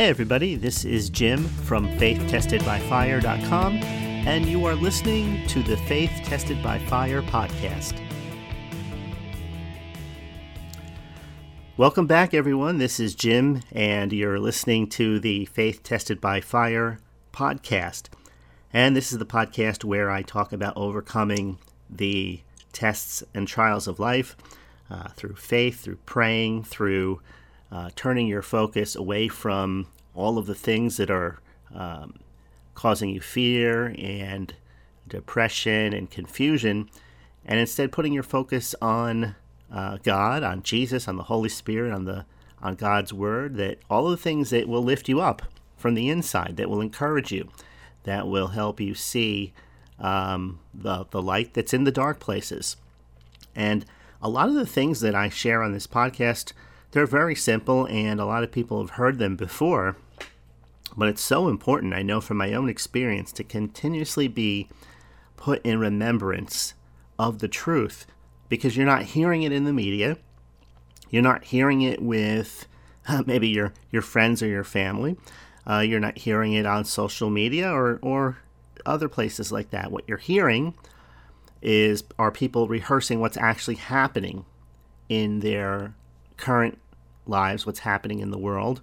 Hey, everybody, this is Jim from FaithTestedByFire.com, and you are listening to the Faith Tested by Fire podcast. Welcome back, everyone. This is Jim, and you're listening to the Faith Tested by Fire podcast. And this is the podcast where I talk about overcoming the tests and trials of life uh, through faith, through praying, through uh, turning your focus away from all of the things that are um, causing you fear and depression and confusion, and instead putting your focus on uh, God, on Jesus, on the Holy Spirit, on the on God's Word. That all of the things that will lift you up from the inside, that will encourage you, that will help you see um, the the light that's in the dark places, and a lot of the things that I share on this podcast they're very simple, and a lot of people have heard them before, but it's so important, I know from my own experience, to continuously be put in remembrance of the truth because you're not hearing it in the media. You're not hearing it with uh, maybe your, your friends or your family. Uh, you're not hearing it on social media or, or other places like that. What you're hearing is are people rehearsing what's actually happening in their current lives, what's happening in the world,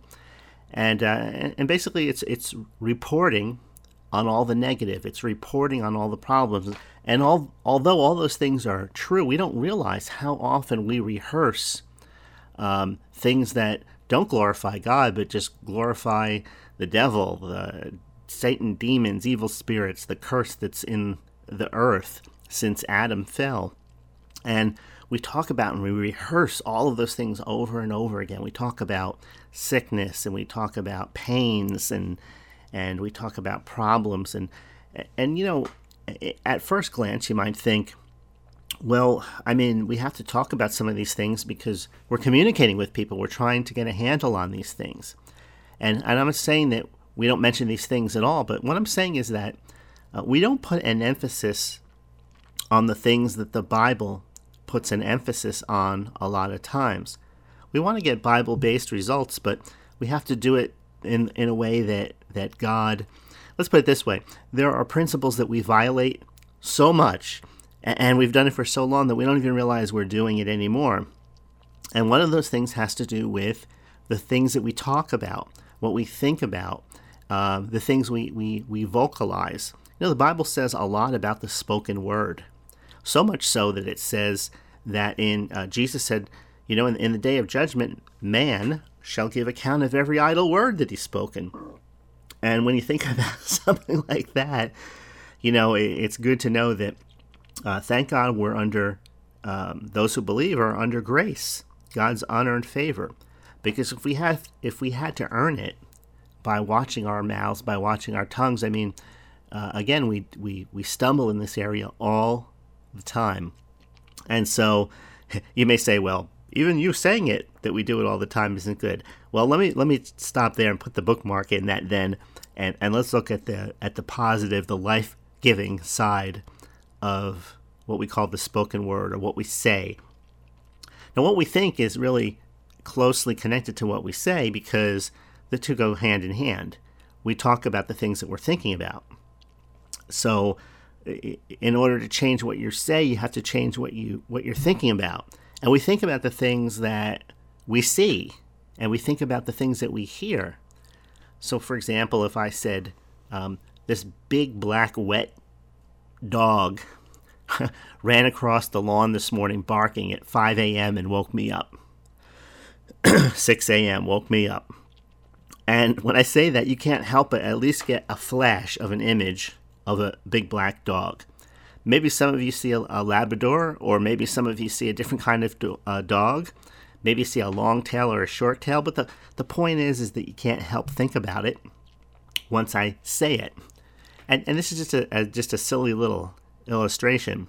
and uh, and basically it's it's reporting on all the negative. It's reporting on all the problems, and all although all those things are true, we don't realize how often we rehearse um, things that don't glorify God, but just glorify the devil, the Satan, demons, evil spirits, the curse that's in the earth since Adam fell, and we talk about and we rehearse all of those things over and over again. We talk about sickness and we talk about pains and and we talk about problems. And and you know at first glance you might think well i mean we have to talk about some of these things because we're communicating with people. We're trying to get a handle on these things. And, and i'm not saying that we don't mention these things at all but what i'm saying is that uh, we don't put an emphasis on the things that the bible puts an emphasis on a lot of times. We want to get Bible based results, but we have to do it in, in a way that, that God, let's put it this way there are principles that we violate so much, and we've done it for so long that we don't even realize we're doing it anymore. And one of those things has to do with the things that we talk about, what we think about, uh, the things we, we, we vocalize. You know, the Bible says a lot about the spoken word. So much so that it says that in uh, Jesus said, you know, in, in the day of judgment, man shall give account of every idle word that he's spoken. And when you think about something like that, you know, it, it's good to know that, uh, thank God, we're under, um, those who believe are under grace, God's unearned favor. Because if we had, if we had to earn it by watching our mouths, by watching our tongues, I mean, uh, again, we, we, we stumble in this area all the time. And so you may say, well, even you saying it that we do it all the time isn't good. Well, let me let me stop there and put the bookmark in that then, and and let's look at the at the positive, the life giving side of what we call the spoken word or what we say. Now, what we think is really closely connected to what we say because the two go hand in hand. We talk about the things that we're thinking about. So in order to change what you say, you have to change what you what you're thinking about. And we think about the things that we see, and we think about the things that we hear. So, for example, if I said, um, "This big black wet dog ran across the lawn this morning barking at 5 a.m. and woke me up," 6 a.m. woke me up. And when I say that, you can't help but at least get a flash of an image of a big black dog. Maybe some of you see a, a Labrador, or maybe some of you see a different kind of do, uh, dog. Maybe you see a long tail or a short tail. But the, the point is, is that you can't help think about it once I say it. And, and this is just a, a just a silly little illustration.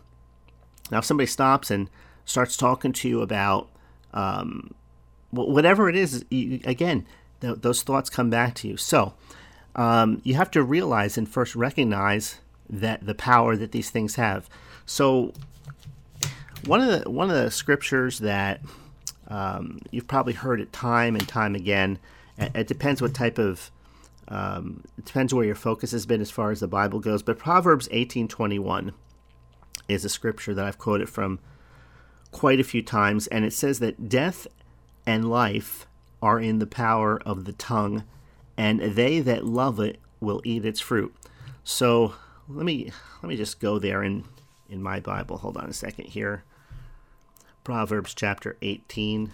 Now, if somebody stops and starts talking to you about um, whatever it is, you, again, th- those thoughts come back to you. So, um, you have to realize and first recognize that the power that these things have. So, one of the one of the scriptures that um, you've probably heard it time and time again, it depends what type of um, it depends where your focus has been as far as the Bible goes. But Proverbs eighteen twenty one is a scripture that I've quoted from quite a few times, and it says that death and life are in the power of the tongue, and they that love it will eat its fruit. So let me let me just go there in in my Bible. Hold on a second here. Proverbs chapter 18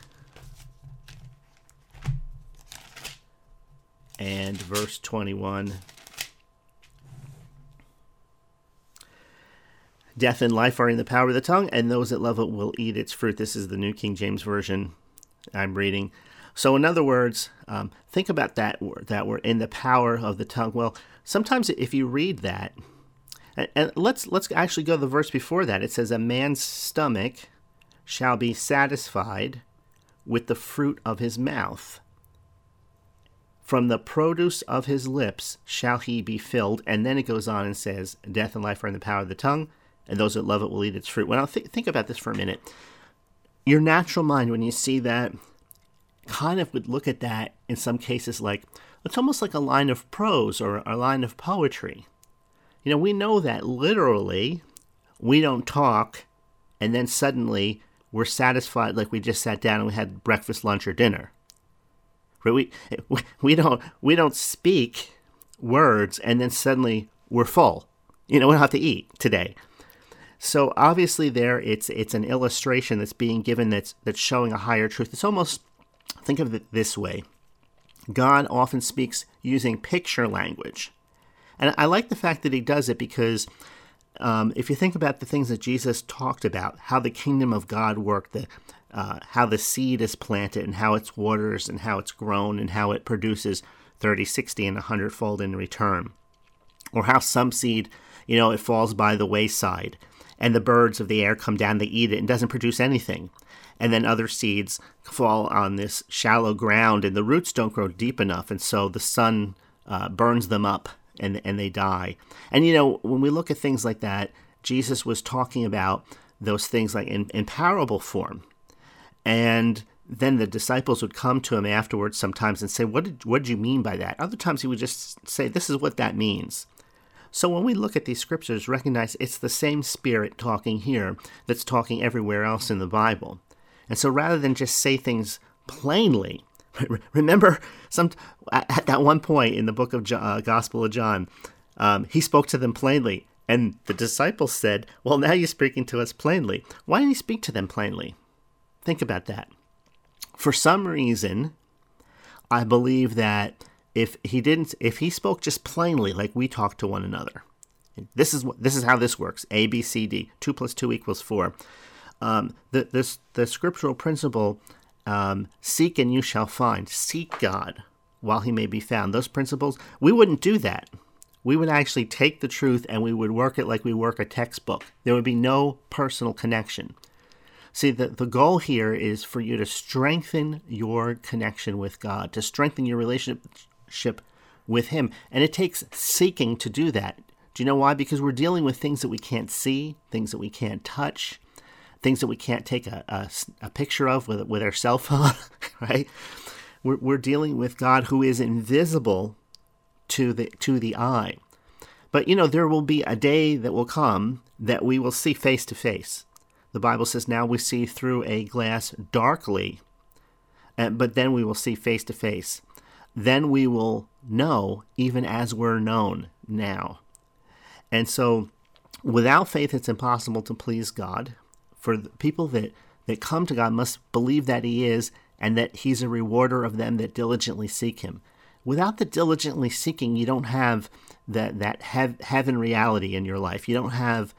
and verse 21. Death and life are in the power of the tongue, and those that love it will eat its fruit. This is the New King James Version I'm reading. So, in other words, um, think about that word, that word, in the power of the tongue. Well, sometimes if you read that, and, and let's let's actually go the verse before that. It says, "A man's stomach shall be satisfied with the fruit of his mouth." From the produce of his lips shall he be filled. And then it goes on and says, Death and life are in the power of the tongue, and those that love it will eat its fruit. Well, th- think about this for a minute. Your natural mind, when you see that, kind of would look at that in some cases like it's almost like a line of prose or a line of poetry. You know, we know that literally we don't talk and then suddenly we're satisfied like we just sat down and we had breakfast, lunch, or dinner. Right? We, we don't we don't speak words and then suddenly we're full. You know, we don't have to eat today. So obviously there it's it's an illustration that's being given that's that's showing a higher truth. It's almost think of it this way. God often speaks using picture language. And I like the fact that he does it because um, if you think about the things that Jesus talked about, how the kingdom of God worked, the, uh, how the seed is planted and how it's waters and how it's grown and how it produces 30, 60, and 100 fold in return. Or how some seed, you know, it falls by the wayside and the birds of the air come down, they eat it, and doesn't produce anything. And then other seeds fall on this shallow ground, and the roots don't grow deep enough, and so the sun uh, burns them up, and and they die. And you know, when we look at things like that, Jesus was talking about those things like in, in parable form, and then the disciples would come to him afterwards sometimes and say, "What did what did you mean by that?" Other times he would just say, "This is what that means." So when we look at these scriptures, recognize it's the same spirit talking here that's talking everywhere else in the Bible. And so rather than just say things plainly, remember some at that one point in the book of John, uh, Gospel of John, um, he spoke to them plainly, and the disciples said, "Well, now you're speaking to us plainly. Why didn't he speak to them plainly? Think about that. For some reason, I believe that if he didn't if he spoke just plainly like we talk to one another this is what this is how this works a b c d 2 plus 2 equals 4 um, the, this, the scriptural principle um, seek and you shall find seek god while he may be found those principles we wouldn't do that we would actually take the truth and we would work it like we work a textbook there would be no personal connection See, the, the goal here is for you to strengthen your connection with God, to strengthen your relationship relationship with Him. And it takes seeking to do that. Do you know why? Because we're dealing with things that we can't see, things that we can't touch, things that we can't take a, a, a picture of with, with our cell phone, right? We're, we're dealing with God who is invisible to the, to the eye. But you know, there will be a day that will come that we will see face to face. The Bible says now we see through a glass darkly, eh, but then we will see face to face then we will know even as we're known now. And so, without faith, it's impossible to please God. For people that, that come to God must believe that He is and that He's a rewarder of them that diligently seek Him. Without the diligently seeking, you don't have that, that hev- heaven reality in your life. You don't have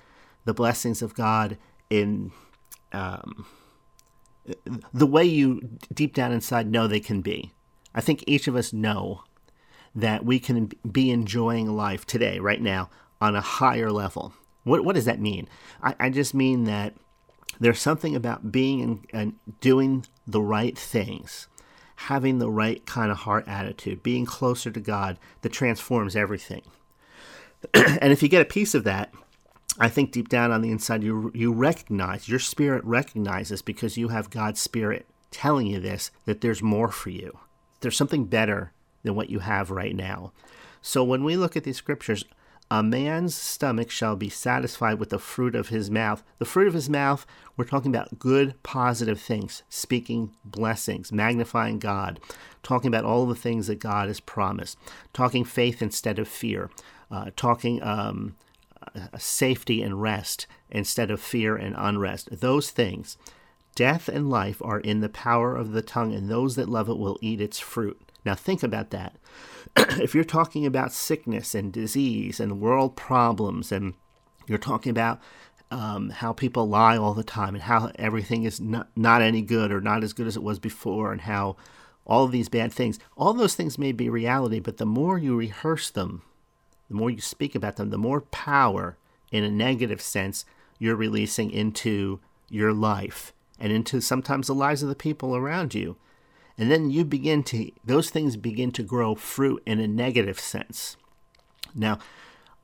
the blessings of God in um, the way you deep down inside know they can be. I think each of us know that we can be enjoying life today, right now, on a higher level. What, what does that mean? I, I just mean that there's something about being and doing the right things, having the right kind of heart attitude, being closer to God that transforms everything. and if you get a piece of that, I think deep down on the inside, you you recognize your spirit recognizes because you have God's spirit telling you this that there's more for you there's something better than what you have right now. So when we look at these scriptures, a man's stomach shall be satisfied with the fruit of his mouth. The fruit of his mouth, we're talking about good, positive things, speaking blessings, magnifying God, talking about all the things that God has promised, talking faith instead of fear, uh, talking um, uh, safety and rest instead of fear and unrest. Those things. Death and life are in the power of the tongue, and those that love it will eat its fruit. Now, think about that. if you're talking about sickness and disease and world problems, and you're talking about um, how people lie all the time and how everything is not, not any good or not as good as it was before, and how all of these bad things, all those things may be reality, but the more you rehearse them, the more you speak about them, the more power in a negative sense you're releasing into your life and into sometimes the lives of the people around you. And then you begin to, those things begin to grow fruit in a negative sense. Now,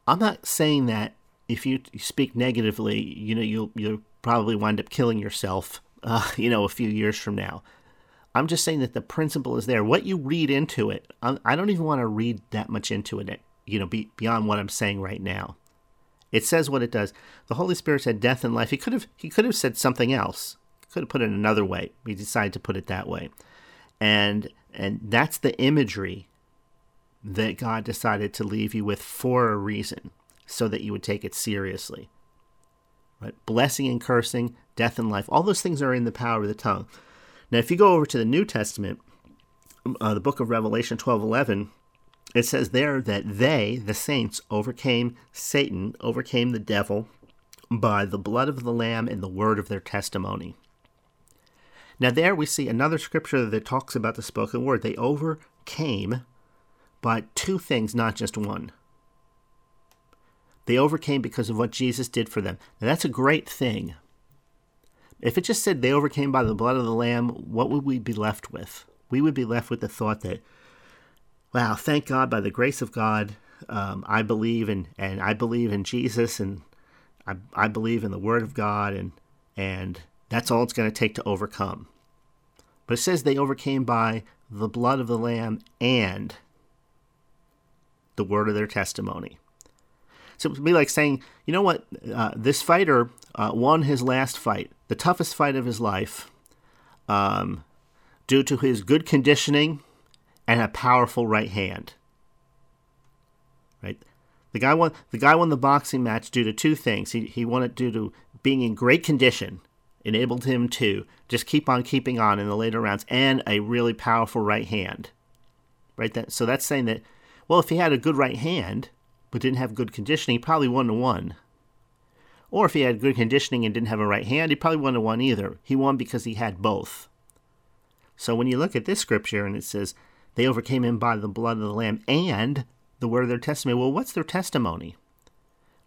I'm not saying that if you speak negatively, you know, you'll, you'll probably wind up killing yourself, uh, you know, a few years from now. I'm just saying that the principle is there. What you read into it, I don't even want to read that much into it, you know, be, beyond what I'm saying right now. It says what it does. The Holy Spirit said death and life. He could have he could have said something else. Could have put it another way. He decided to put it that way and and that's the imagery that God decided to leave you with for a reason, so that you would take it seriously. Right? Blessing and cursing, death and life, all those things are in the power of the tongue. Now, if you go over to the New Testament, uh, the book of Revelation 12 11, it says there that they, the saints, overcame Satan, overcame the devil by the blood of the Lamb and the word of their testimony. Now, there we see another scripture that talks about the spoken word. They overcame by two things, not just one. They overcame because of what Jesus did for them. Now, that's a great thing. If it just said they overcame by the blood of the Lamb, what would we be left with? We would be left with the thought that, wow, thank God, by the grace of God, um, I believe in and I believe in Jesus and I, I believe in the Word of God and and that's all it's going to take to overcome. But it says they overcame by the blood of the Lamb and the word of their testimony. So it would be like saying, you know what, uh, this fighter uh, won his last fight, the toughest fight of his life, um, due to his good conditioning and a powerful right hand. Right, the guy won. The guy won the boxing match due to two things. He he won it due to being in great condition enabled him to just keep on keeping on in the later rounds and a really powerful right hand. Right? That, so that's saying that, well, if he had a good right hand but didn't have good conditioning, he probably won to one. Or if he had good conditioning and didn't have a right hand, he probably won to one either. He won because he had both. So when you look at this scripture and it says, they overcame him by the blood of the Lamb and the word of their testimony. Well, what's their testimony?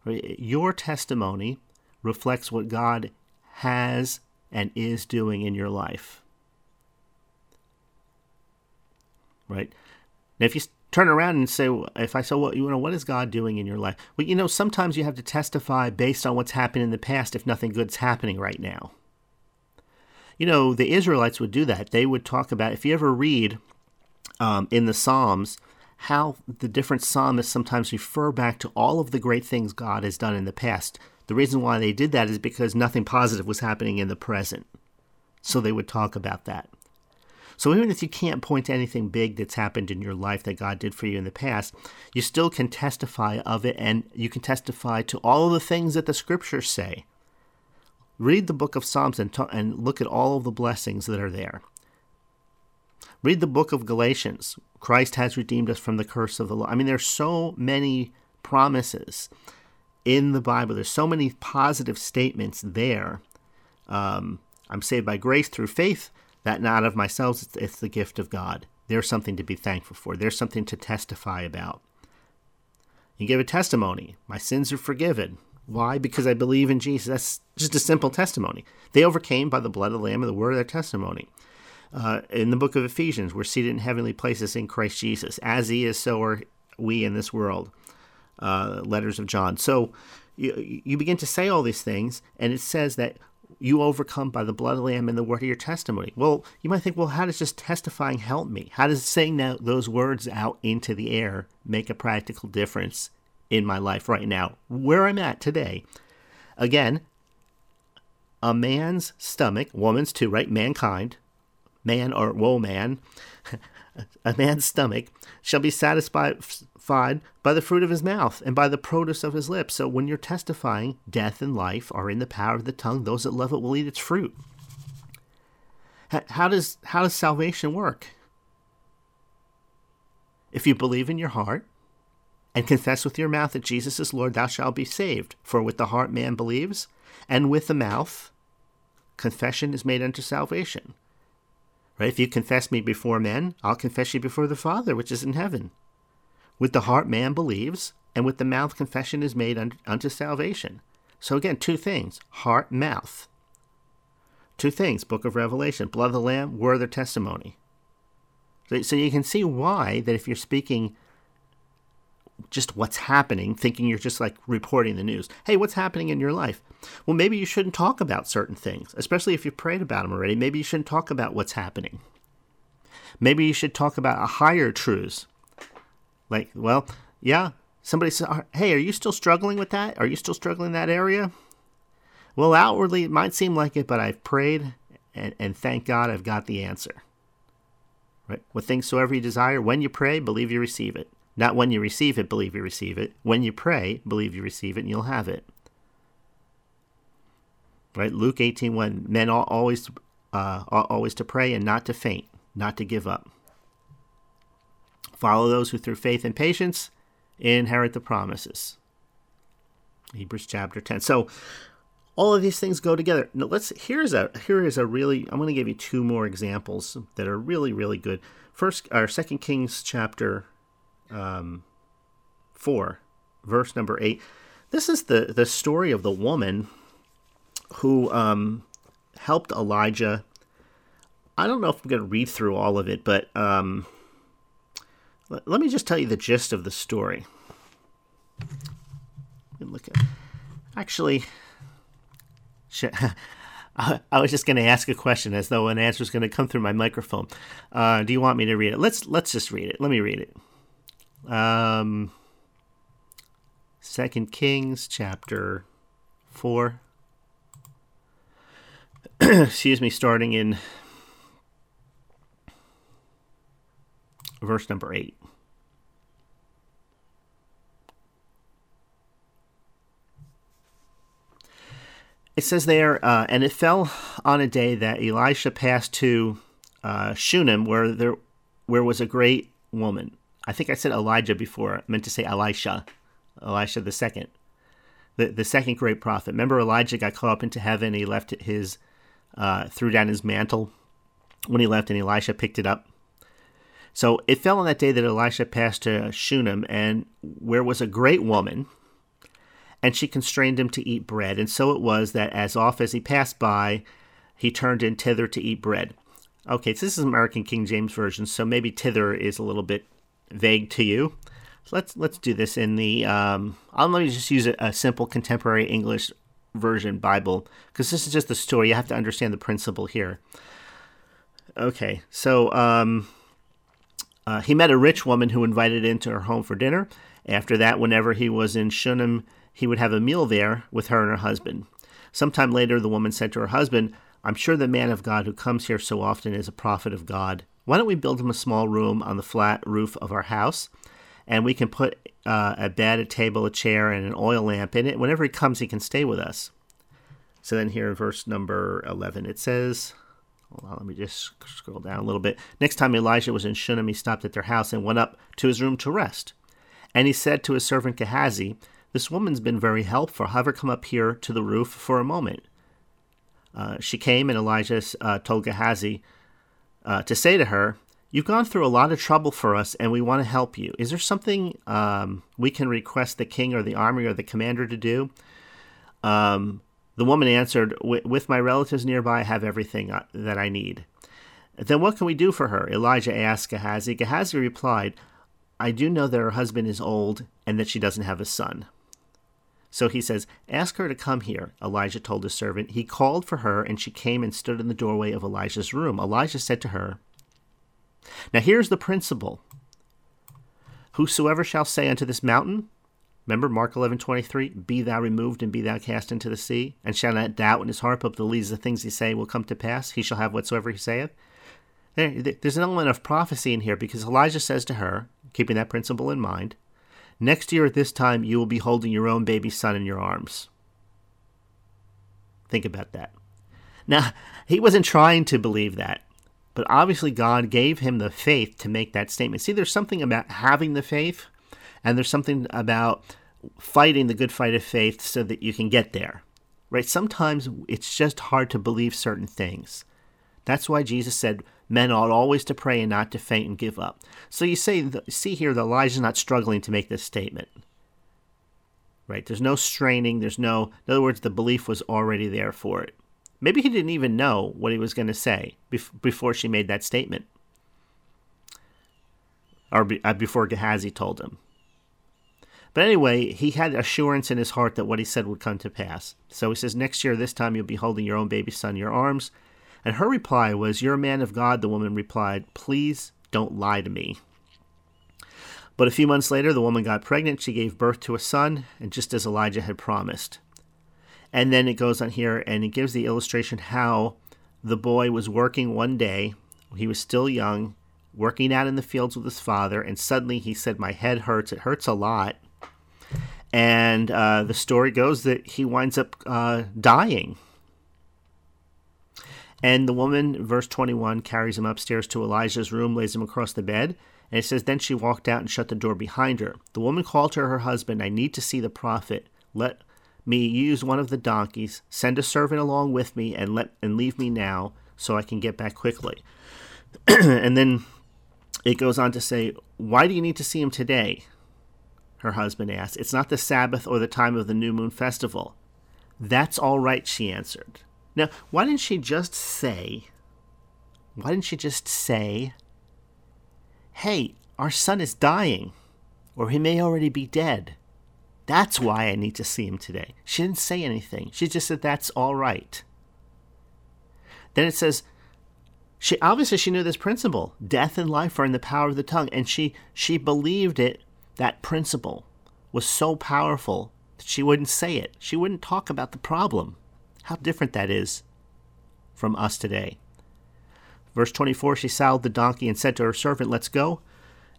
Your testimony reflects what God has and is doing in your life. Right? Now, if you turn around and say, if I say, well, you know, what is God doing in your life? Well, you know, sometimes you have to testify based on what's happened in the past if nothing good's happening right now. You know, the Israelites would do that. They would talk about, if you ever read um, in the Psalms, how the different psalmists sometimes refer back to all of the great things God has done in the past. The reason why they did that is because nothing positive was happening in the present. So they would talk about that. So even if you can't point to anything big that's happened in your life that God did for you in the past, you still can testify of it and you can testify to all of the things that the scriptures say. Read the book of Psalms and, and look at all of the blessings that are there. Read the book of Galatians. Christ has redeemed us from the curse of the law. I mean, there's so many promises in the Bible. There's so many positive statements there. Um, I'm saved by grace through faith, that not of myself, it's, it's the gift of God. There's something to be thankful for. There's something to testify about. You give a testimony. My sins are forgiven. Why? Because I believe in Jesus. That's just a simple testimony. They overcame by the blood of the Lamb and the word of their testimony. Uh, in the book of Ephesians, we're seated in heavenly places in Christ Jesus. As He is, so are we in this world uh, letters of John. So you, you begin to say all these things, and it says that you overcome by the blood of the Lamb and the word of your testimony. Well, you might think, well, how does just testifying help me? How does saying those words out into the air make a practical difference in my life right now, where I'm at today? Again, a man's stomach, woman's too, right? Mankind, man or woe man, a man's stomach shall be satisfied by the fruit of his mouth and by the produce of his lips. So when you're testifying, death and life are in the power of the tongue. Those that love it will eat its fruit. How does how does salvation work? If you believe in your heart and confess with your mouth that Jesus is Lord, thou shalt be saved. For with the heart man believes, and with the mouth confession is made unto salvation. Right? If you confess me before men, I'll confess you before the Father which is in heaven. With the heart man believes, and with the mouth confession is made unto salvation. So again, two things heart, mouth. Two things, book of Revelation, blood of the Lamb, word of their testimony. So, so you can see why that if you're speaking just what's happening, thinking you're just like reporting the news. Hey, what's happening in your life? Well, maybe you shouldn't talk about certain things, especially if you've prayed about them already. Maybe you shouldn't talk about what's happening. Maybe you should talk about a higher truths. Like, well, yeah, somebody says, hey, are you still struggling with that? Are you still struggling in that area? Well, outwardly, it might seem like it, but I've prayed, and, and thank God I've got the answer. Right? What things soever you desire, when you pray, believe you receive it. Not when you receive it, believe you receive it. When you pray, believe you receive it, and you'll have it. Right? Luke 18 1, men ought always, uh, ought always to pray and not to faint, not to give up. Follow those who through faith and patience inherit the promises. Hebrews chapter 10. So all of these things go together. Now let's here's a here is a really I'm going to give you two more examples that are really really good. First our second Kings chapter um, 4, verse number 8. This is the, the story of the woman who um, helped Elijah. I don't know if I'm going to read through all of it, but um, let, let, me just tell you the gist of the story. Look at, actually, I, was just going to ask a question as though an answer is going to come through my microphone. Uh, do you want me to read it? Let's let's just read it. Let me read it. Um, Second Kings chapter four. Excuse me, starting in verse number eight. It says there, uh, and it fell on a day that Elisha passed to uh, Shunem, where there where was a great woman, I think I said Elijah before. I meant to say Elisha, Elisha the second, the the second great prophet. Remember, Elijah got caught up into heaven. He left his, uh, threw down his mantle when he left, and Elisha picked it up. So it fell on that day that Elisha passed to Shunem, and where was a great woman, and she constrained him to eat bread. And so it was that as oft as he passed by, he turned in thither to eat bread. Okay, so this is American King James Version, so maybe thither is a little bit vague to you. So let's let's do this in the. Um, I'll let me just use a, a simple contemporary English version Bible because this is just the story. You have to understand the principle here. Okay, so um, uh, he met a rich woman who invited him into her home for dinner. After that, whenever he was in Shunem, he would have a meal there with her and her husband. Sometime later, the woman said to her husband, I'm sure the man of God who comes here so often is a prophet of God. Why don't we build him a small room on the flat roof of our house? And we can put uh, a bed, a table, a chair, and an oil lamp in it. Whenever he comes, he can stay with us. So then here in verse number 11, it says, Hold on, let me just scroll down a little bit. Next time Elijah was in Shunem, he stopped at their house and went up to his room to rest. And he said to his servant Gehazi, This woman's been very helpful. Have her come up here to the roof for a moment. Uh, she came, and Elijah uh, told Gehazi, uh, to say to her, You've gone through a lot of trouble for us, and we want to help you. Is there something um, we can request the king or the army or the commander to do? Um, the woman answered, With my relatives nearby, I have everything uh, that I need. Then what can we do for her? Elijah asked Gehazi. Gehazi replied, I do know that her husband is old and that she doesn't have a son. So he says, Ask her to come here, Elijah told his servant. He called for her, and she came and stood in the doorway of Elijah's room. Elijah said to her, Now here's the principle Whosoever shall say unto this mountain, Remember Mark eleven twenty three, Be thou removed and be thou cast into the sea, and shall not doubt in his heart, but believes the things he say will come to pass, he shall have whatsoever he saith. there's an element of prophecy in here because Elijah says to her, keeping that principle in mind, Next year at this time, you will be holding your own baby son in your arms. Think about that. Now, he wasn't trying to believe that, but obviously God gave him the faith to make that statement. See, there's something about having the faith, and there's something about fighting the good fight of faith so that you can get there. Right? Sometimes it's just hard to believe certain things. That's why Jesus said, Men ought always to pray and not to faint and give up. So you say, see here that Elijah's not struggling to make this statement. Right? There's no straining. There's no, in other words, the belief was already there for it. Maybe he didn't even know what he was going to say before she made that statement, or uh, before Gehazi told him. But anyway, he had assurance in his heart that what he said would come to pass. So he says, Next year, this time you'll be holding your own baby son in your arms. And her reply was, You're a man of God. The woman replied, Please don't lie to me. But a few months later, the woman got pregnant. She gave birth to a son, and just as Elijah had promised. And then it goes on here and it gives the illustration how the boy was working one day. He was still young, working out in the fields with his father, and suddenly he said, My head hurts. It hurts a lot. And uh, the story goes that he winds up uh, dying and the woman, verse 21, carries him upstairs to Elijah's room, lays him across the bed. And it says, Then she walked out and shut the door behind her. The woman called to her husband, I need to see the prophet. Let me use one of the donkeys, send a servant along with me, and let and leave me now so I can get back quickly. and then it goes on to say, Why do you need to see him today? Her husband asked. It's not the Sabbath or the time of the new moon festival. That's all right, she answered. Now, why didn't she just say, why didn't she just say, hey, our son is dying, or he may already be dead? That's why I need to see him today. She didn't say anything. She just said, that's all right. Then it says, she obviously she knew this principle death and life are in the power of the tongue and she she believed it that principle was so powerful that she wouldn't say it she wouldn't talk about the problem how different that is from us today. Verse 24 She saddled the donkey and said to her servant, Let's go,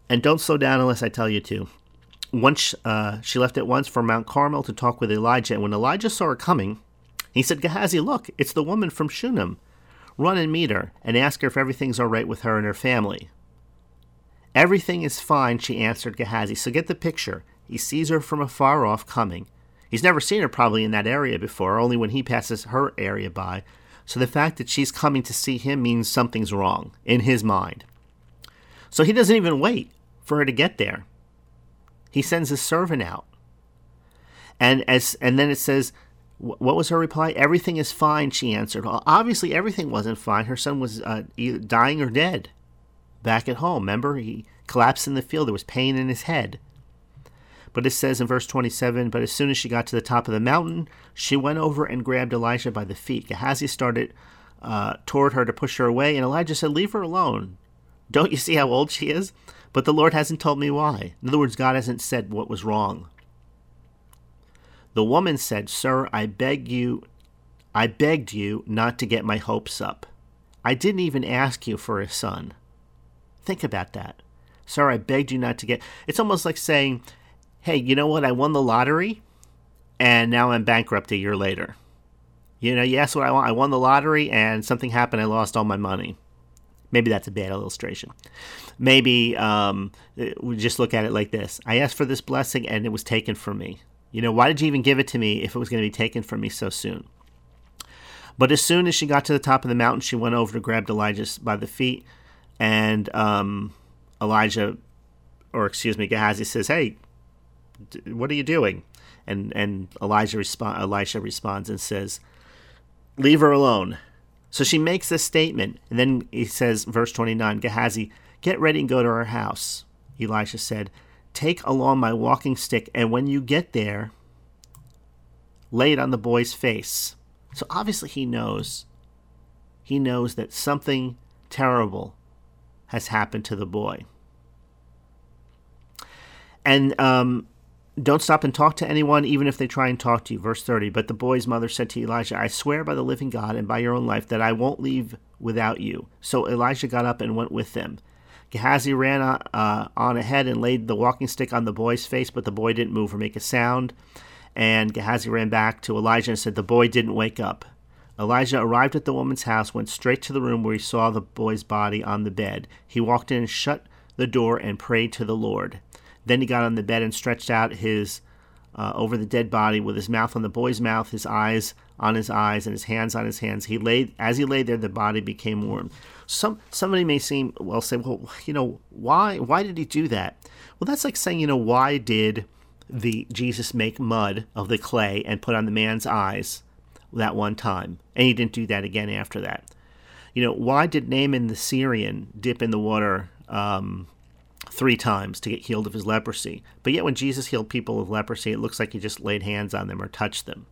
and don't slow down unless I tell you to. Once uh, she left at once for Mount Carmel to talk with Elijah, and when Elijah saw her coming, he said, Gehazi, look, it's the woman from Shunem. Run and meet her, and ask her if everything's all right with her and her family. Everything is fine, she answered Gehazi. So get the picture. He sees her from afar off coming. He's never seen her probably in that area before, only when he passes her area by. So the fact that she's coming to see him means something's wrong in his mind. So he doesn't even wait for her to get there. He sends his servant out. And as and then it says what was her reply? Everything is fine, she answered. Well, obviously, everything wasn't fine. Her son was uh, either dying or dead back at home. Remember, he collapsed in the field. There was pain in his head. But it says in verse 27 But as soon as she got to the top of the mountain, she went over and grabbed Elijah by the feet. Gehazi started uh, toward her to push her away, and Elijah said, Leave her alone. Don't you see how old she is? But the Lord hasn't told me why. In other words, God hasn't said what was wrong. The woman said, Sir, I beg you, I begged you not to get my hopes up. I didn't even ask you for a son. Think about that. Sir, I begged you not to get. It's almost like saying, hey, you know what? I won the lottery and now I'm bankrupt a year later. You know, asked what I want. I won the lottery and something happened. I lost all my money. Maybe that's a bad illustration. Maybe um, we just look at it like this I asked for this blessing and it was taken from me. You know, why did you even give it to me if it was going to be taken from me so soon? But as soon as she got to the top of the mountain, she went over to grab Elijah by the feet. And um, Elijah, or excuse me, Gehazi says, Hey, what are you doing? And and Elijah respond, Elisha responds and says, "Leave her alone." So she makes this statement, and then he says, verse 29, Gehazi, get ready and go to her house. Elisha said, Take along my walking stick, and when you get there, lay it on the boy's face. So obviously he knows. He knows that something terrible has happened to the boy. And um, don't stop and talk to anyone, even if they try and talk to you. Verse 30. But the boy's mother said to Elijah, I swear by the living God and by your own life that I won't leave without you. So Elijah got up and went with them. Gehazi ran uh, on ahead and laid the walking stick on the boy's face, but the boy didn't move or make a sound. And Gehazi ran back to Elijah and said, The boy didn't wake up. Elijah arrived at the woman's house, went straight to the room where he saw the boy's body on the bed. He walked in and shut the door and prayed to the Lord. Then he got on the bed and stretched out his uh, over the dead body with his mouth on the boy's mouth, his eyes on his eyes, and his hands on his hands. He laid as he lay there, the body became warm. Some somebody may seem well say, well, you know, why why did he do that? Well, that's like saying, you know, why did the Jesus make mud of the clay and put on the man's eyes that one time, and he didn't do that again after that? You know, why did Naaman the Syrian dip in the water um, three times to get healed of his leprosy? But yet, when Jesus healed people of leprosy, it looks like he just laid hands on them or touched them.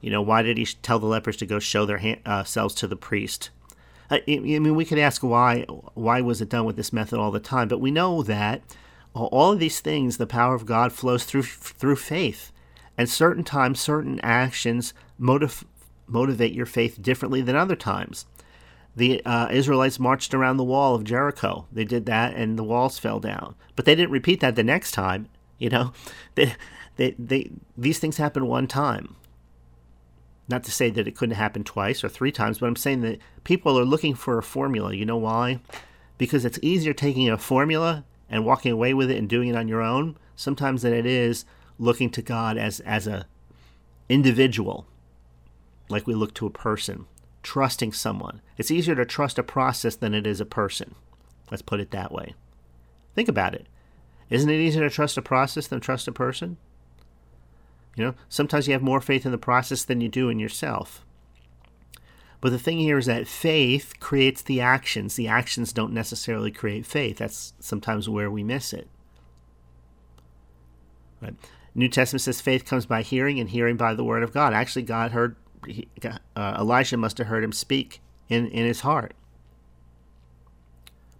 You know, why did he tell the lepers to go show their hand, uh, selves to the priest? I, I mean, we could ask why why was it done with this method all the time, but we know that all of these things, the power of God flows through through faith, and certain times, certain actions motiv- motivate your faith differently than other times. The uh, Israelites marched around the wall of Jericho. They did that, and the walls fell down. But they didn't repeat that the next time. You know, they, they, they, these things happen one time. Not to say that it couldn't happen twice or three times, but I'm saying that people are looking for a formula. You know why? Because it's easier taking a formula and walking away with it and doing it on your own sometimes than it is looking to God as as a individual, like we look to a person, trusting someone. It's easier to trust a process than it is a person. Let's put it that way. Think about it. Isn't it easier to trust a process than trust a person? You know, sometimes you have more faith in the process than you do in yourself. But the thing here is that faith creates the actions. The actions don't necessarily create faith. That's sometimes where we miss it. Right. New Testament says faith comes by hearing, and hearing by the word of God. Actually, God heard uh, Elijah must have heard him speak in in his heart.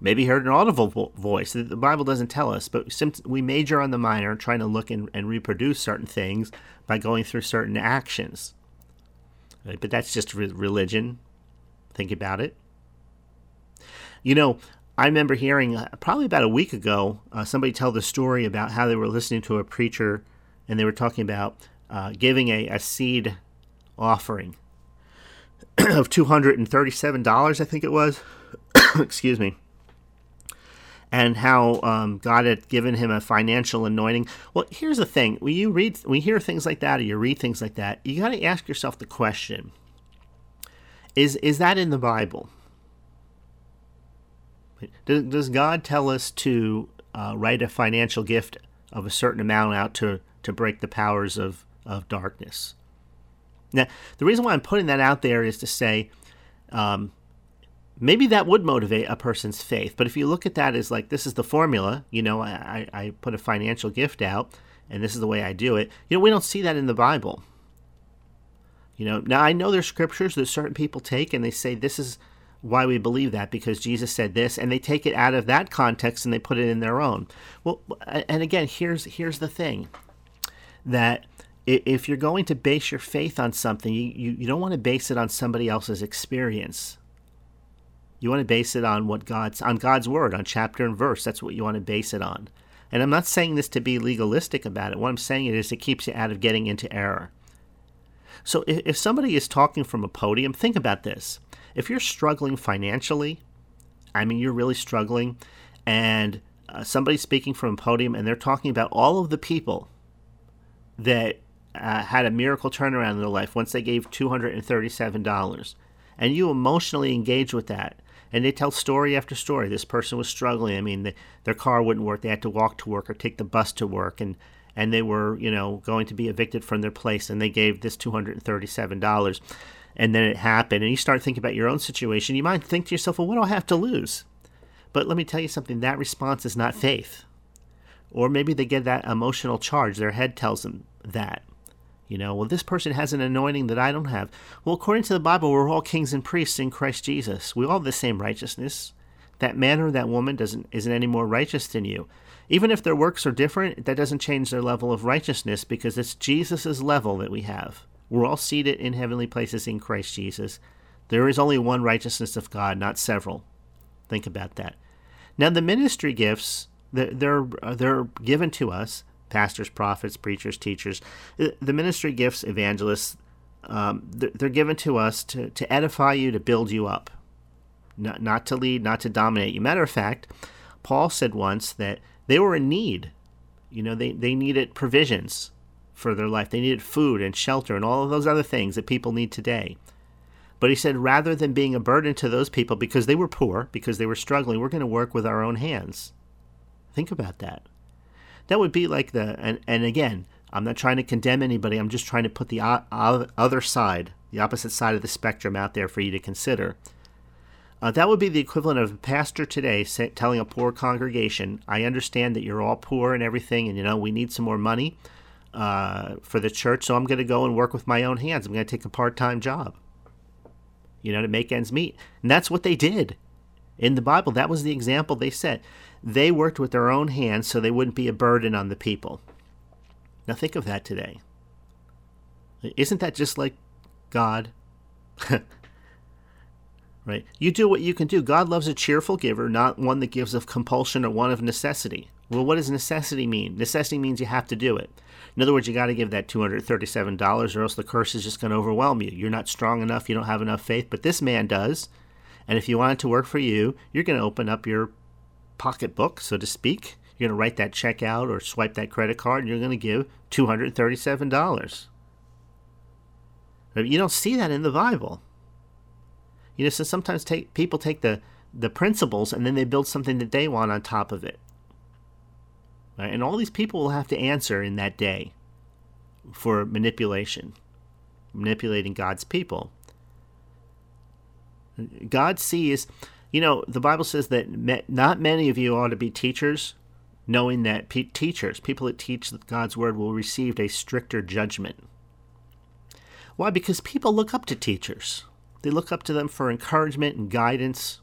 Maybe he heard an audible vo- voice. The Bible doesn't tell us, but we major on the minor, trying to look and, and reproduce certain things by going through certain actions. But that's just religion. Think about it. You know, I remember hearing uh, probably about a week ago uh, somebody tell the story about how they were listening to a preacher and they were talking about uh, giving a, a seed offering of $237, I think it was. Excuse me and how um, God had given him a financial anointing. Well, here's the thing: when you read, when you hear things like that, or you read things like that, you got to ask yourself the question: Is is that in the Bible? Does, does God tell us to uh, write a financial gift of a certain amount out to to break the powers of of darkness? Now, the reason why I'm putting that out there is to say. Um, maybe that would motivate a person's faith. But if you look at that as like, this is the formula, you know, I, I put a financial gift out and this is the way I do it, you know, we don't see that in the Bible. You know, now I know there's scriptures that certain people take and they say this is why we believe that because Jesus said this and they take it out of that context and they put it in their own. Well, and again, here's here's the thing that if you're going to base your faith on something, you, you, don't want to base it on somebody else's experience. You want to base it on what God's on God's word, on chapter and verse. That's what you want to base it on. And I'm not saying this to be legalistic about it. What I'm saying is it keeps you out of getting into error. So if, if somebody is talking from a podium, think about this. If you're struggling financially, I mean you're really struggling, and uh, somebody's speaking from a podium and they're talking about all of the people that uh, had a miracle turnaround in their life once they gave $237 and you emotionally engage with that and they tell story after story. This person was struggling. I mean, the, their car wouldn't work. They had to walk to work or take the bus to work, and and they were, you know, going to be evicted from their place, and they gave this two hundred and thirty-seven dollars, and then it happened. And you start thinking about your own situation. You might think to yourself, well, what do I have to lose? But let me tell you something. That response is not faith, or maybe they get that emotional charge. Their head tells them that. You know, well, this person has an anointing that I don't have. Well, according to the Bible, we're all kings and priests in Christ Jesus. We all have the same righteousness. That man or that woman doesn't isn't any more righteous than you. Even if their works are different, that doesn't change their level of righteousness because it's Jesus' level that we have. We're all seated in heavenly places in Christ Jesus. There is only one righteousness of God, not several. Think about that. Now, the ministry gifts, they're, they're, they're given to us pastors, prophets, preachers, teachers. The ministry gifts, evangelists, um, they're given to us to, to edify you, to build you up, not, not to lead, not to dominate you. Matter of fact, Paul said once that they were in need. You know, they, they needed provisions for their life. They needed food and shelter and all of those other things that people need today. But he said, rather than being a burden to those people because they were poor, because they were struggling, we're going to work with our own hands. Think about that. That would be like the, and, and again, I'm not trying to condemn anybody. I'm just trying to put the other side, the opposite side of the spectrum out there for you to consider. Uh, that would be the equivalent of a pastor today say, telling a poor congregation, I understand that you're all poor and everything, and you know, we need some more money uh, for the church, so I'm going to go and work with my own hands. I'm going to take a part time job, you know, to make ends meet. And that's what they did in the Bible. That was the example they set. They worked with their own hands so they wouldn't be a burden on the people. Now, think of that today. Isn't that just like God? right? You do what you can do. God loves a cheerful giver, not one that gives of compulsion or one of necessity. Well, what does necessity mean? Necessity means you have to do it. In other words, you got to give that $237 or else the curse is just going to overwhelm you. You're not strong enough, you don't have enough faith, but this man does. And if you want it to work for you, you're going to open up your pocketbook, so to speak. You're going to write that check out or swipe that credit card and you're going to give $237. You don't see that in the Bible. You know, so sometimes take, people take the, the principles and then they build something that they want on top of it. Right? And all these people will have to answer in that day for manipulation, manipulating God's people. God sees, you know, the Bible says that not many of you ought to be teachers, knowing that pe- teachers, people that teach God's word, will receive a stricter judgment. Why? Because people look up to teachers. They look up to them for encouragement and guidance.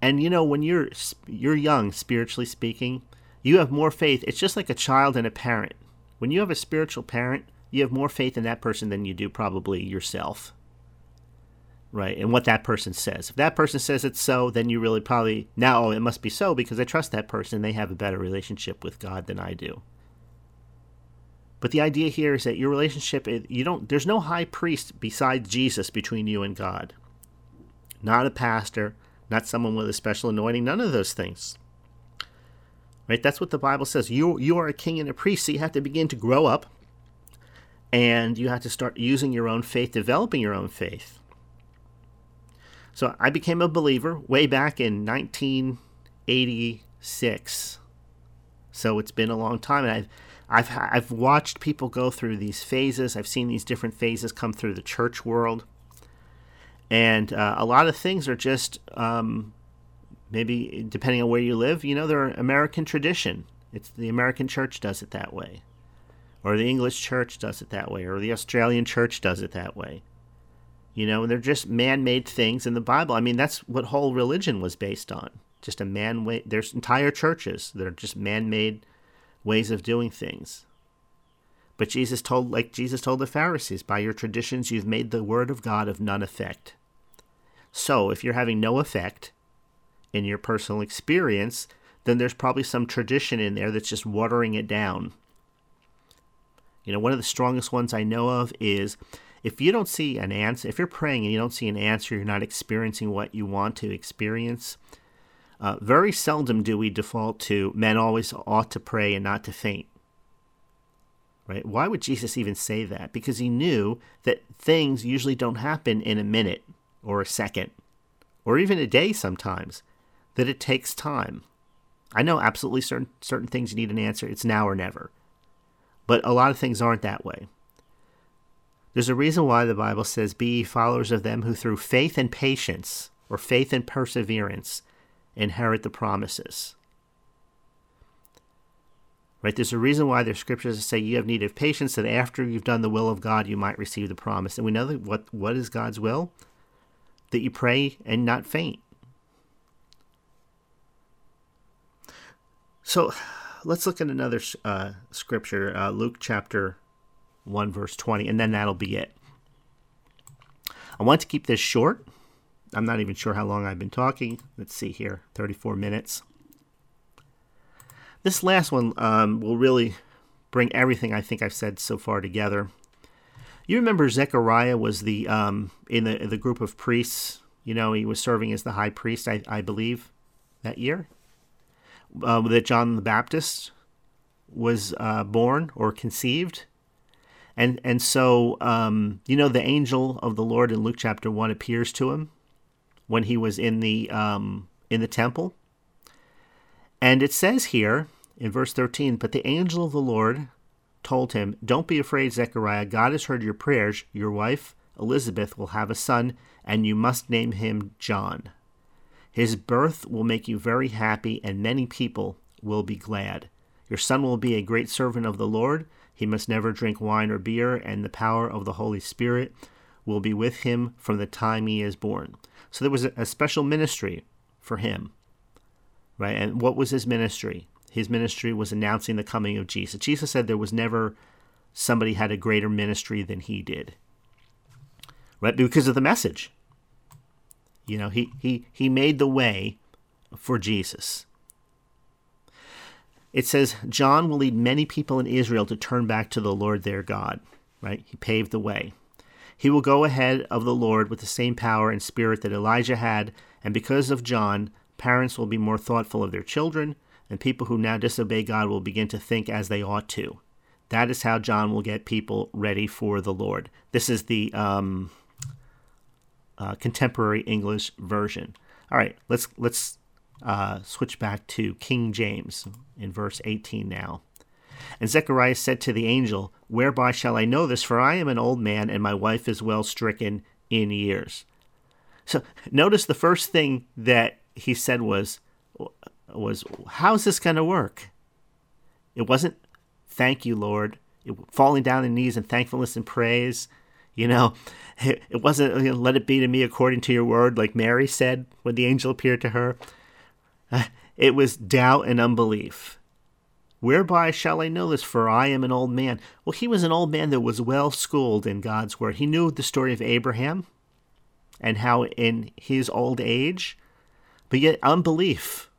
And you know, when you're you're young, spiritually speaking, you have more faith. It's just like a child and a parent. When you have a spiritual parent, you have more faith in that person than you do probably yourself. Right? And what that person says. If that person says it's so, then you really probably now oh, it must be so because I trust that person. They have a better relationship with God than I do. But the idea here is that your relationship, you don't, there's no high priest besides Jesus between you and God. Not a pastor, not someone with a special anointing, none of those things. Right? That's what the Bible says. You, you are a king and a priest, so you have to begin to grow up and you have to start using your own faith, developing your own faith. So I became a believer way back in 1986. So it's been a long time, and I've I've I've watched people go through these phases. I've seen these different phases come through the church world, and uh, a lot of things are just um, maybe depending on where you live. You know, they're American tradition. It's the American church does it that way, or the English church does it that way, or the Australian church does it that way. You know, and they're just man-made things in the Bible. I mean, that's what whole religion was based on. Just a man way. There's entire churches that are just man-made ways of doing things. But Jesus told, like Jesus told the Pharisees, by your traditions you've made the word of God of none effect. So, if you're having no effect in your personal experience, then there's probably some tradition in there that's just watering it down. You know, one of the strongest ones I know of is if you don't see an answer, if you're praying and you don't see an answer, you're not experiencing what you want to experience, uh, very seldom do we default to men always ought to pray and not to faint. Right? Why would Jesus even say that? Because he knew that things usually don't happen in a minute or a second or even a day sometimes, that it takes time. I know absolutely certain certain things you need an answer. It's now or never. But a lot of things aren't that way. There's a reason why the Bible says, Be followers of them who through faith and patience, or faith and perseverance, inherit the promises. Right? There's a reason why there's scriptures that say you have need of patience, that after you've done the will of God, you might receive the promise. And we know that what, what is God's will? That you pray and not faint. So let's look at another uh, scripture, uh, Luke chapter 1, verse 20, and then that'll be it. I want to keep this short. I'm not even sure how long I've been talking. Let's see here 34 minutes. This last one um, will really bring everything I think I've said so far together. You remember Zechariah was the um, in the the group of priests. You know, he was serving as the high priest, I, I believe, that year. Uh, that John the Baptist was uh, born or conceived, and and so um, you know the angel of the Lord in Luke chapter one appears to him when he was in the um, in the temple, and it says here in verse 13, But the angel of the Lord told him, Don't be afraid, Zechariah. God has heard your prayers. Your wife, Elizabeth, will have a son, and you must name him John. His birth will make you very happy, and many people will be glad. Your son will be a great servant of the Lord. He must never drink wine or beer, and the power of the Holy Spirit will be with him from the time he is born. So there was a, special ministry for him, right? And what was his ministry? his ministry was announcing the coming of Jesus. Jesus said there was never somebody had a greater ministry than he did. Right? Because of the message. You know, he he he made the way for Jesus. It says John will lead many people in Israel to turn back to the Lord their God, right? He paved the way. He will go ahead of the Lord with the same power and spirit that Elijah had, and because of John, parents will be more thoughtful of their children and people who now disobey God will begin to think as they ought to. That is how John will get people ready for the Lord. This is the um, uh, contemporary English version. All right, let's let's uh, switch back to King James in verse 18 now. And Zechariah said to the angel, Whereby shall I know this? For I am an old man, and my wife is well stricken in years. So notice the first thing that he said was, was how's this going to work? It wasn't thank you, Lord. It, falling down on knees in thankfulness and praise. You know, it, it wasn't you know, let it be to me according to your word, like Mary said when the angel appeared to her. It was doubt and unbelief. Whereby shall I know this? For I am an old man. Well, he was an old man that was well schooled in God's word. He knew the story of Abraham and how in his old age, but yet unbelief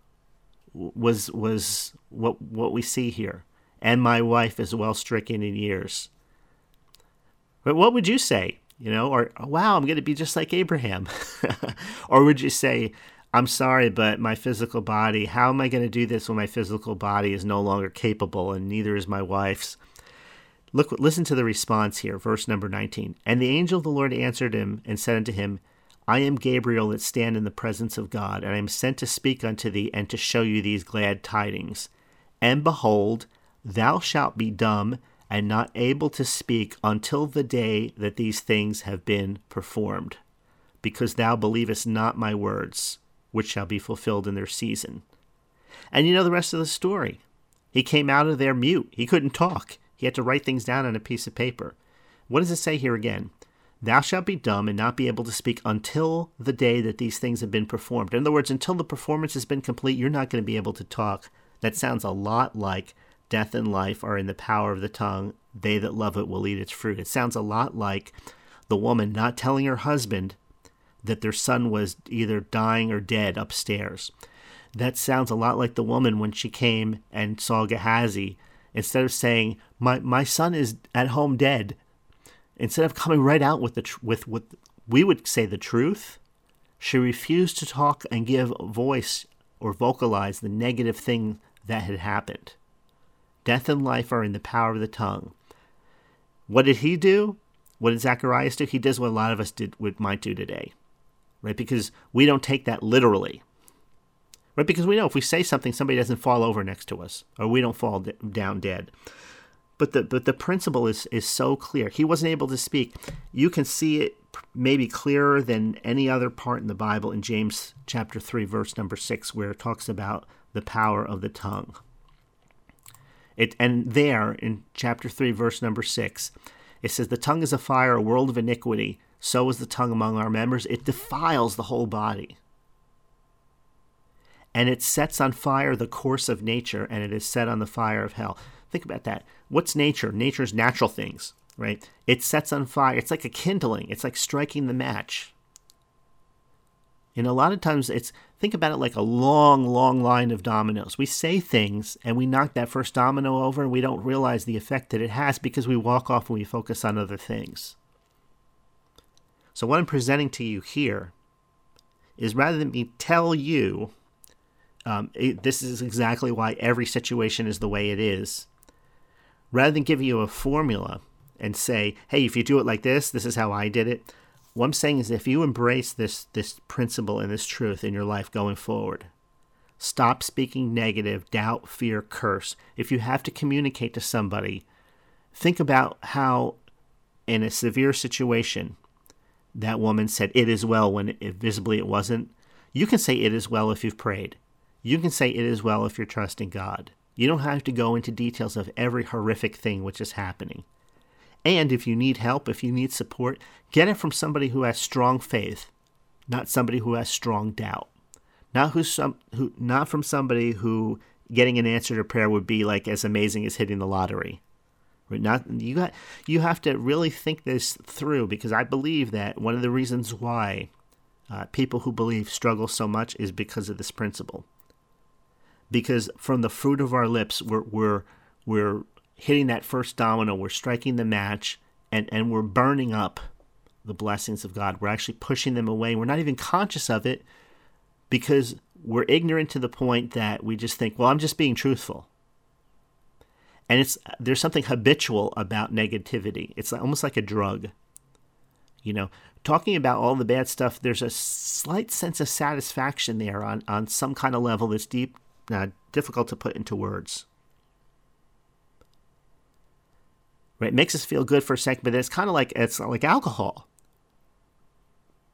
was was what what we see here. And my wife is well stricken in years. But what would you say? You know, or wow, I'm going to be just like Abraham. or would you say, I'm sorry, but my physical body, how am I going to do this when my physical body is no longer capable and neither is my wife's? Look, listen to the response here, verse number 19. And the angel of the Lord answered him and said unto him, I am Gabriel that stand in the presence of God, and I am sent to speak unto thee and to show you these glad tidings. And behold, thou shalt be dumb and not able to speak until the day that these things have been performed, because thou believest not my words, which shall be fulfilled in their season. And you know the rest of the story. He came out of there mute. He couldn't talk. He had to write things down on a piece of paper. What does it say here again? Thou shalt be dumb and not be able to speak until the day that these things have been performed. In other words, until the performance has been complete, you're not going to be able to talk. That sounds a lot like death and life are in the power of the tongue. They that love it will eat its fruit. It sounds a lot like the woman not telling her husband that their son was either dying or dead upstairs. That sounds a lot like the woman when she came and saw Gehazi. Instead of saying, my, my son is at home dead, Instead of coming right out with the tr- with what we would say the truth, she refused to talk and give voice or vocalize the negative thing that had happened. Death and life are in the power of the tongue. What did he do? What did Zacharias do? He does what a lot of us did, might do today, right? Because we don't take that literally, right? Because we know if we say something, somebody doesn't fall over next to us, or we don't fall down dead but the but the principle is is so clear. He wasn't able to speak. You can see it maybe clearer than any other part in the Bible in James chapter 3 verse number 6 where it talks about the power of the tongue. It, and there in chapter 3, verse number 6, it says, The tongue is a fire, a world of iniquity. So is the tongue among our members. It defiles the whole body. And it sets on fire the course of nature, and it is set on the fire of hell. Think about that. What's nature? Nature's natural things, right? It sets on fire. It's like a kindling, it's like striking the match. And a lot of times it's think about it like a long, long line of dominoes. We say things and we knock that first domino over and we don't realize the effect that it has because we walk off and we focus on other things. So, what I'm presenting to you here is rather than me tell you, um, it, this is exactly why every situation is the way it is, rather than give you a formula and say, hey, if you do it like this, this is how I did it. What I'm saying is if you embrace this this principle and this truth in your life going forward, stop speaking negative, doubt, fear, curse. If you have to communicate to somebody, think about how in a severe situation that woman said it is well when it, visibly it wasn't. You can say it is well if you've prayed. You can say it is well if you're trusting God. You don't have to go into details of every horrific thing which is happening. And if you need help, if you need support, get it from somebody who has strong faith, not somebody who has strong doubt. Not who's some who not from somebody who getting an answer to prayer would be like as amazing as hitting the lottery. Not you got you have to really think this through because I believe that one of the reasons why uh, people who believe struggle so much is because of this principle. Because from the fruit of our lips, we're we're we're hitting that first domino, we're striking the match, and, and we're burning up the blessings of God. We're actually pushing them away. We're not even conscious of it because we're ignorant to the point that we just think, well, I'm just being truthful. And it's there's something habitual about negativity. It's almost like a drug. You know, talking about all the bad stuff, there's a slight sense of satisfaction there on, on some kind of level that's deep, uh, difficult to put into words. right? It makes us feel good for a second, but it's kind of like it's like alcohol,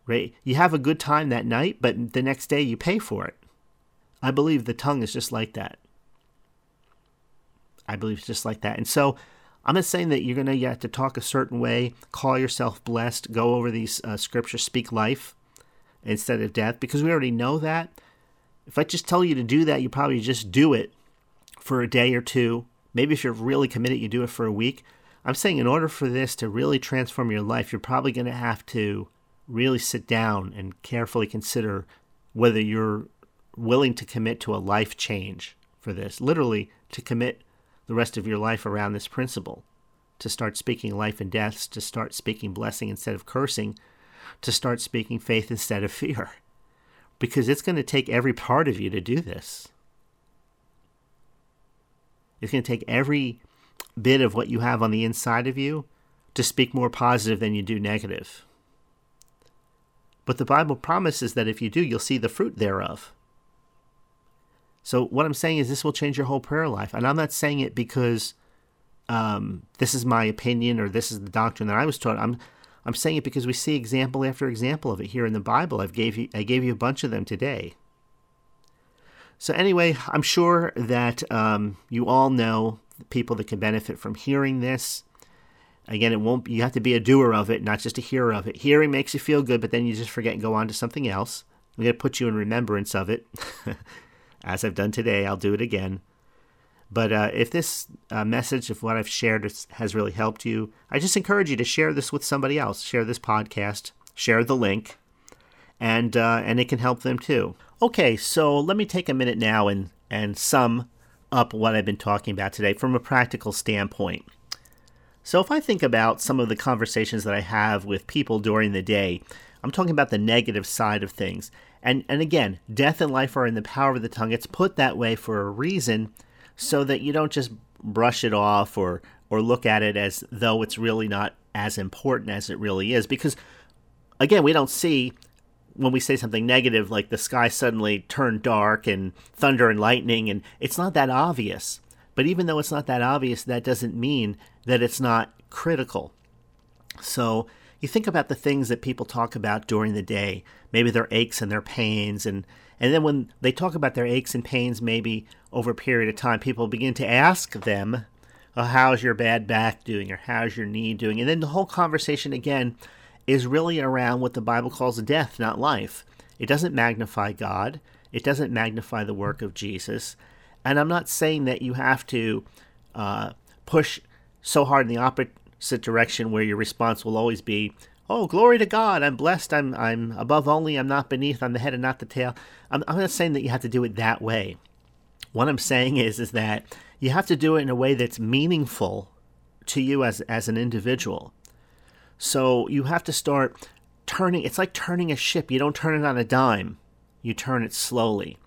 right? You have a good time that night, but the next day you pay for it. I believe the tongue is just like that. I believe it's just like that, and so I'm not saying that you're gonna you have to talk a certain way, call yourself blessed, go over these uh, scriptures, speak life instead of death, because we already know that. If I just tell you to do that, you probably just do it for a day or two. Maybe if you're really committed, you do it for a week. I'm saying in order for this to really transform your life, you're probably going to have to really sit down and carefully consider whether you're willing to commit to a life change for this. Literally, to commit the rest of your life around this principle. To start speaking life and death, to start speaking blessing instead of cursing, to start speaking faith instead of fear. Because it's going to take every part of you to do this. It's going to take every bit of what you have on the inside of you to speak more positive than you do negative. But the Bible promises that if you do, you'll see the fruit thereof. So, what I'm saying is, this will change your whole prayer life. And I'm not saying it because um, this is my opinion or this is the doctrine that I was taught. I'm, I'm saying it because we see example after example of it here in the Bible. I've gave you, I gave you a bunch of them today. So, anyway, I'm sure that um, you all know people that can benefit from hearing this. Again, it won't. You have to be a doer of it, not just a hearer of it. Hearing makes you feel good, but then you just forget and go on to something else. I'm going to put you in remembrance of it, as I've done today. I'll do it again. But uh, if this uh, message of what I've shared has really helped you, I just encourage you to share this with somebody else. Share this podcast. Share the link, and uh, and it can help them too. Okay, so let me take a minute now and and sum up what I've been talking about today from a practical standpoint. So, if I think about some of the conversations that I have with people during the day, I'm talking about the negative side of things. And, and again, death and life are in the power of the tongue. It's put that way for a reason so that you don't just brush it off or, or look at it as though it's really not as important as it really is. Because, again, we don't see when we say something negative, like the sky suddenly turned dark and thunder and lightning, and it's not that obvious. But even though it's not that obvious, that doesn't mean that it's not critical. So you think about the things that people talk about during the day, maybe their aches and their pains, and And then when they talk about their aches and pains, maybe over a period of time, people begin to ask them, oh, How's your bad back doing? or How's your knee doing? And then the whole conversation again is really around what the Bible calls death, not life. It doesn't magnify God, it doesn't magnify the work of Jesus. And I'm not saying that you have to uh, push so hard in the opposite direction where your response will always be, "Oh, glory to God! I'm blessed. I'm I'm above only. I'm not beneath. I'm the head and not the tail." I'm, I'm not saying that you have to do it that way. What I'm saying is is that you have to do it in a way that's meaningful to you as as an individual. So you have to start turning. It's like turning a ship. You don't turn it on a dime. You turn it slowly.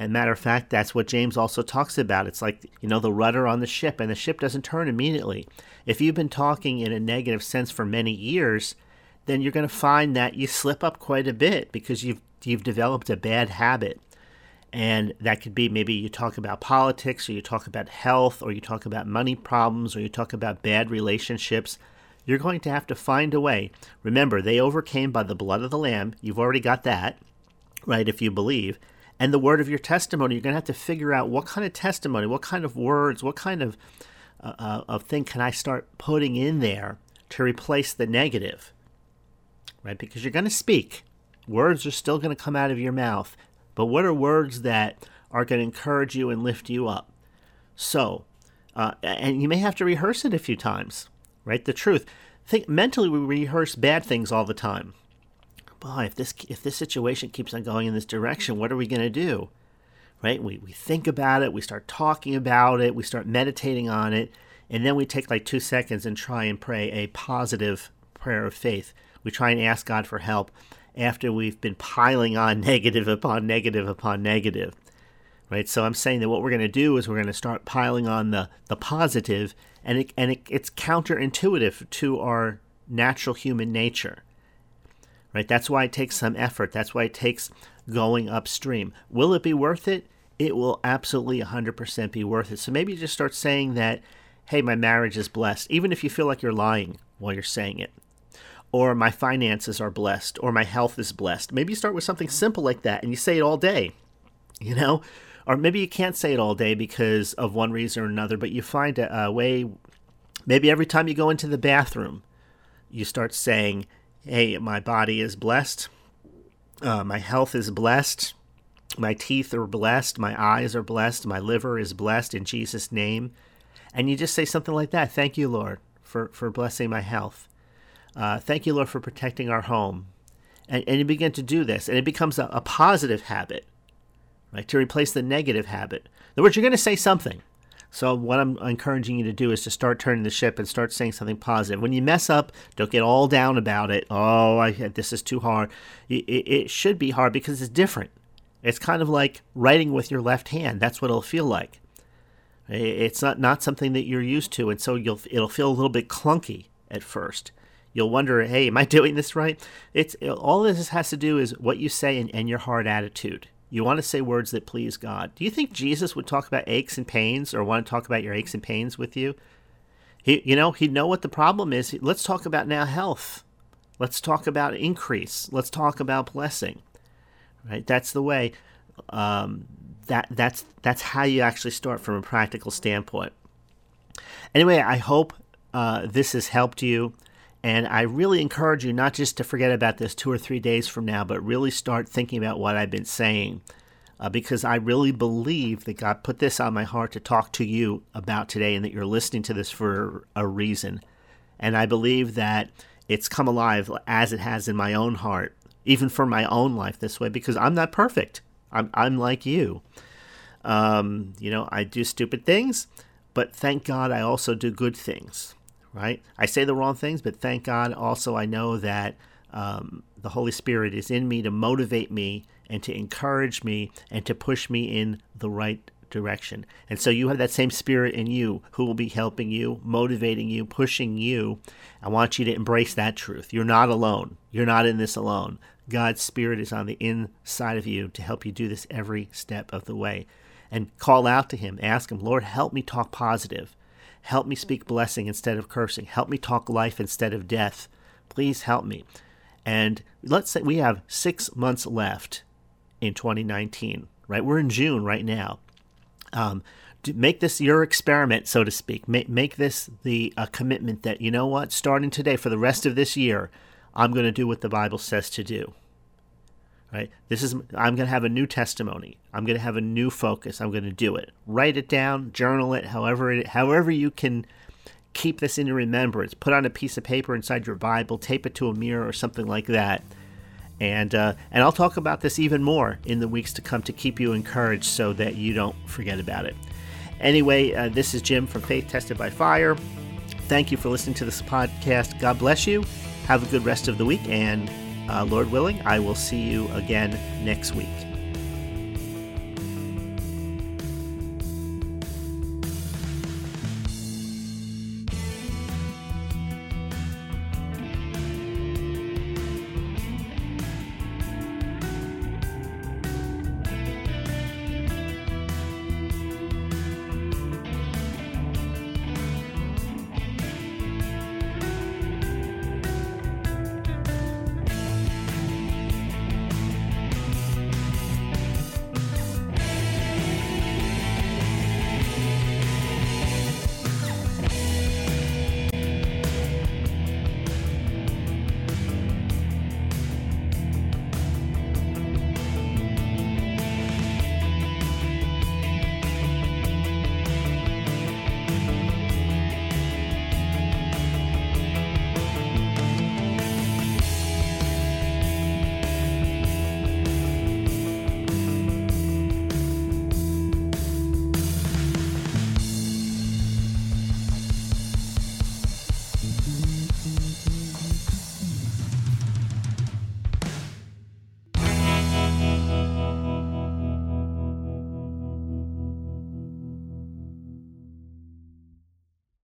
And matter of fact, that's what James also talks about. It's like, you know, the rudder on the ship, and the ship doesn't turn immediately. If you've been talking in a negative sense for many years, then you're going to find that you slip up quite a bit because you've you've developed a bad habit. And that could be maybe you talk about politics, or you talk about health, or you talk about money problems, or you talk about bad relationships. You're going to have to find a way. Remember, they overcame by the blood of the Lamb. You've already got that, right, if you believe and the word of your testimony. You're going to have to figure out what kind of testimony, what kind of words, what kind of uh, uh, of thing can I start putting in there to replace the negative, right? Because you're going to speak. Words are still going to come out of your mouth, but what are words that are going to encourage you and lift you up? So, uh, and you may have to rehearse it a few times, right? The truth. Think mentally, we rehearse bad things all the time boy, if this if this situation keeps on going in this direction, what are we going to do? Right? We we think about it, we start talking about it, we start meditating on it, and then we take like 2 seconds and try and pray a positive prayer of faith. We try and ask God for help after we've been piling on negative upon negative upon negative. Right? So I'm saying that what we're going to do is we're going to start piling on the the positive and it, and it, it's counterintuitive to our natural human nature right? That's why it takes some effort. That's why it takes going upstream. Will it be worth it? It will absolutely 100% be worth it. So maybe you just start saying that, hey, my marriage is blessed, even if you feel like you're lying while you're saying it. Or my finances are blessed, or my health is blessed. Maybe you start with something simple like that and you say it all day, you know? Or maybe you can't say it all day because of one reason or another, but you find a, a way, maybe every time you go into the bathroom, you start saying, hey, my body is blessed, uh, my health is blessed, my teeth are blessed, my eyes are blessed, my liver is blessed in Jesus' name. And you just say something like that Thank you, Lord, for, for blessing my health. Uh, thank you, Lord, for protecting our home. And, and you begin to do this, and it becomes a, a positive habit, right? To replace the negative habit. In other words, you're going to say something. So what I'm encouraging you to do is to start turning the ship and start saying something positive. When you mess up, don't get all down about it. Oh, I, this is too hard. It, it should be hard because it's different. It's kind of like writing with your left hand. That's what it'll feel like. It's not not something that you're used to, and so you'll it'll feel a little bit clunky at first. You'll wonder, hey, am I doing this right? It's all this has to do is what you say and, and your hard attitude. You want to say words that please God. Do you think Jesus would talk about aches and pains or want to talk about your aches and pains with you? He, you know, he'd know what the problem is. Let's talk about now health. Let's talk about increase. Let's talk about blessing. Right? That's the way. Um, that that's that's how you actually start from a practical standpoint. Anyway, I hope uh, this has helped you. And I really encourage you not just to forget about this two or three days from now, but really start thinking about what I've been saying. Uh, because I really believe that God put this on my heart to talk to you about today and that you're listening to this for a reason. And I believe that it's come alive as it has in my own heart, even for my own life this way, because I'm not perfect. I'm, I'm like you. Um, you know, I do stupid things, but thank God I also do good things right? I say the wrong things, but thank God also I know that um, the Holy Spirit is in me to motivate me and to encourage me and to push me in the right direction. And so you have that same spirit in you who will be helping you, motivating you, pushing you. I want you to embrace that truth. You're not alone. You're not in this alone. God's spirit is on the inside of you to help you do this every step of the way. And call out to him, ask him, Lord, help me talk positive. Help me speak blessing instead of cursing. Help me talk life instead of death. Please help me. And let's say we have six months left in 2019. Right, we're in June right now. Um, make this your experiment, so to speak. Make, make this the a commitment that you know what, starting today for the rest of this year, I'm going to do what the Bible says to do. Right? This is I'm going to have a new testimony. I'm going to have a new focus. I'm going to do it. Write it down, journal it, however it, however you can keep this in your remembrance. Put on a piece of paper inside your Bible, tape it to a mirror or something like that. And uh, and I'll talk about this even more in the weeks to come to keep you encouraged so that you don't forget about it. Anyway, uh, this is Jim from Faith Tested by Fire. Thank you for listening to this podcast. God bless you. Have a good rest of the week, and uh, Lord willing, I will see you again next week.